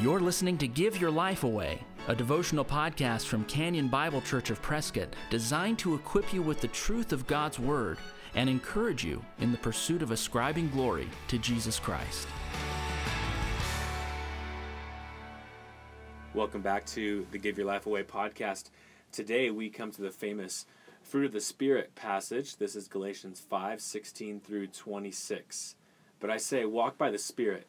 You're listening to Give Your Life Away, a devotional podcast from Canyon Bible Church of Prescott designed to equip you with the truth of God's Word and encourage you in the pursuit of ascribing glory to Jesus Christ. Welcome back to the Give Your Life Away podcast. Today we come to the famous fruit of the Spirit passage. This is Galatians 5 16 through 26. But I say, walk by the Spirit,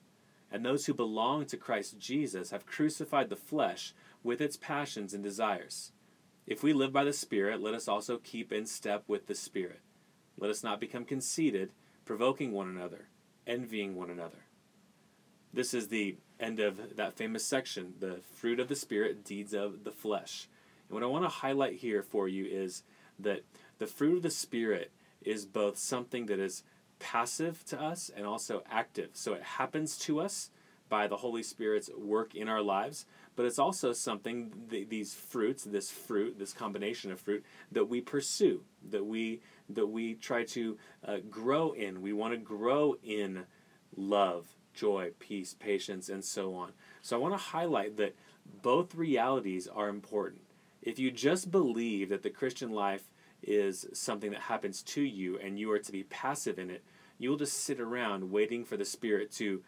And those who belong to Christ Jesus have crucified the flesh with its passions and desires. If we live by the Spirit, let us also keep in step with the Spirit. Let us not become conceited, provoking one another, envying one another. This is the end of that famous section the fruit of the Spirit, deeds of the flesh. And what I want to highlight here for you is that the fruit of the Spirit is both something that is passive to us and also active. So it happens to us by the Holy Spirit's work in our lives, but it's also something, th- these fruits, this fruit, this combination of fruit, that we pursue, that we, that we try to uh, grow in. We want to grow in love, joy, peace, patience, and so on. So I want to highlight that both realities are important. If you just believe that the Christian life is something that happens to you and you are to be passive in it, you'll just sit around waiting for the Spirit to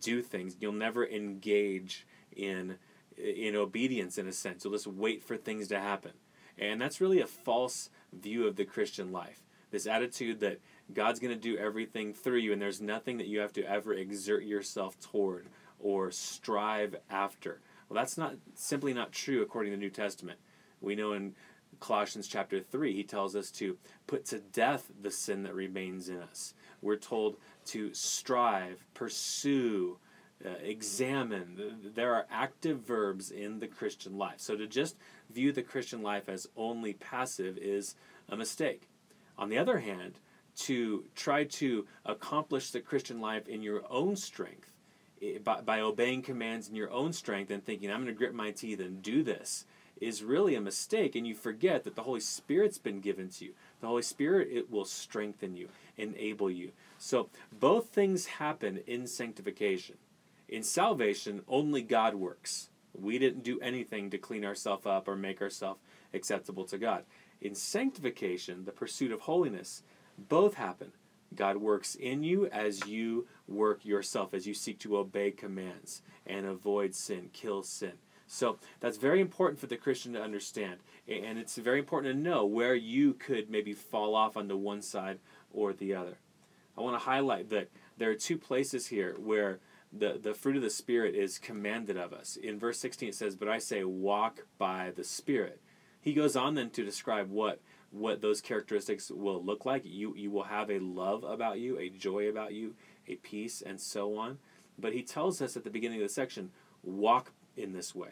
do things. You'll never engage in in obedience in a sense. You'll just wait for things to happen. And that's really a false view of the Christian life. This attitude that God's going to do everything through you and there's nothing that you have to ever exert yourself toward or strive after. Well, that's not simply not true according to the New Testament. We know in Colossians chapter 3, he tells us to put to death the sin that remains in us. We're told to strive, pursue, uh, examine. There are active verbs in the Christian life. So to just view the Christian life as only passive is a mistake. On the other hand, to try to accomplish the Christian life in your own strength, by, by obeying commands in your own strength and thinking, I'm going to grit my teeth and do this, is really a mistake and you forget that the Holy Spirit's been given to you. The Holy Spirit it will strengthen you, enable you. So both things happen in sanctification. In salvation, only God works. We didn't do anything to clean ourselves up or make ourselves acceptable to God. In sanctification, the pursuit of holiness, both happen. God works in you as you work yourself, as you seek to obey commands and avoid sin, kill sin. So that's very important for the Christian to understand. And it's very important to know where you could maybe fall off on the one side or the other. I want to highlight that there are two places here where the, the fruit of the Spirit is commanded of us. In verse 16 it says, But I say, walk by the Spirit. He goes on then to describe what what those characteristics will look like. You you will have a love about you, a joy about you, a peace, and so on. But he tells us at the beginning of the section, walk in this way.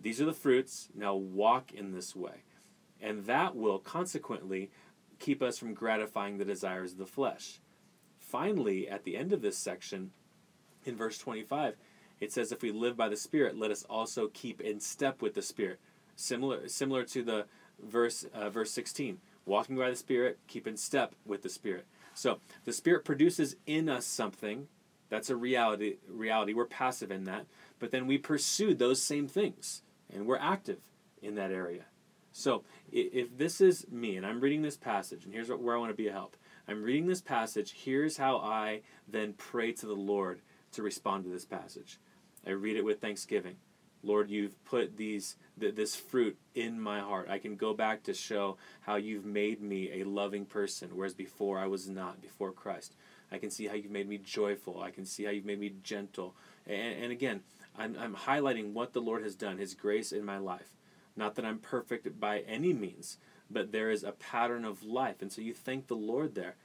These are the fruits. Now walk in this way. And that will consequently keep us from gratifying the desires of the flesh. Finally, at the end of this section, in verse 25, it says, If we live by the Spirit, let us also keep in step with the Spirit. Similar, similar to the verse, uh, verse 16. Walking by the Spirit, keep in step with the Spirit. So the Spirit produces in us something. That's a reality. Reality. We're passive in that, but then we pursue those same things and we're active in that area. So if this is me and I'm reading this passage, and here's where I want to be a help. I'm reading this passage. Here's how I then pray to the Lord to respond to this passage. I read it with thanksgiving. Lord, you've put these th- this fruit in my heart. I can go back to show how you've made me a loving person, whereas before I was not, before Christ. I can see how you've made me joyful. I can see how you've made me gentle. And, and again, I'm, I'm highlighting what the Lord has done, His grace in my life. Not that I'm perfect by any means, but there is a pattern of life. And so you thank the Lord there.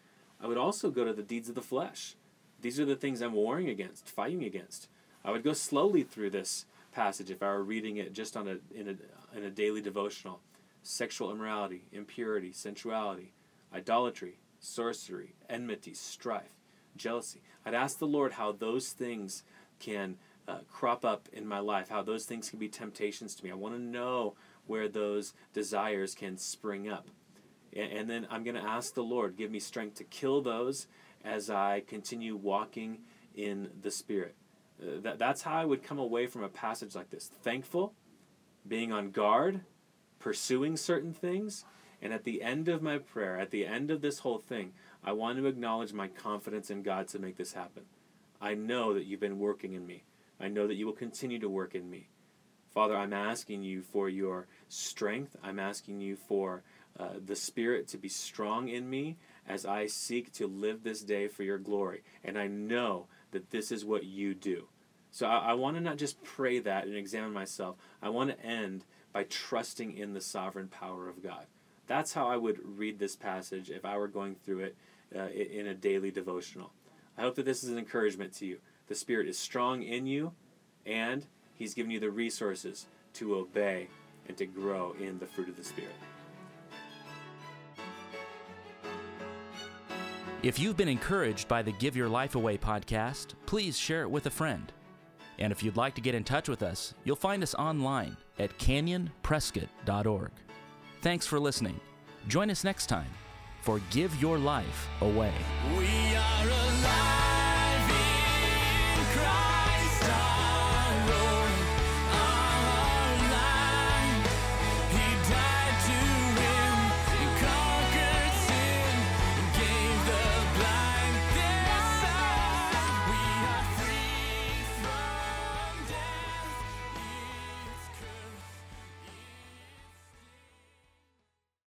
I would also go to the deeds of the flesh. These are the things I'm warring against, fighting against. I would go slowly through this passage if I were reading it just on a in a in a daily devotional. Sexual immorality, impurity, sensuality, idolatry, sorcery, enmity, strife, jealousy. I'd ask the Lord how those things can uh, crop up in my life, how those things can be temptations to me. I want to know where those desires can spring up. And, and then I'm going to ask the Lord, give me strength to kill those as I continue walking in the Spirit. Uh, that, that's how I would come away from a passage like this thankful, being on guard, pursuing certain things, and at the end of my prayer, at the end of this whole thing, I want to acknowledge my confidence in God to make this happen. I know that you've been working in me. I know that you will continue to work in me. Father, I'm asking you for your strength. I'm asking you for uh, the Spirit to be strong in me as I seek to live this day for your glory. And I know that this is what you do. So I, I want to not just pray that and examine myself, I want to end by trusting in the sovereign power of God. That's how I would read this passage if I were going through it uh, in a daily devotional. I hope that this is an encouragement to you. The Spirit is strong in you, and He's given you the resources to obey and to grow in the fruit of the Spirit. If you've been encouraged by the Give Your Life Away podcast, please share it with a friend. And if you'd like to get in touch with us, you'll find us online at canyonprescott.org. Thanks for listening. Join us next time for Give Your Life Away.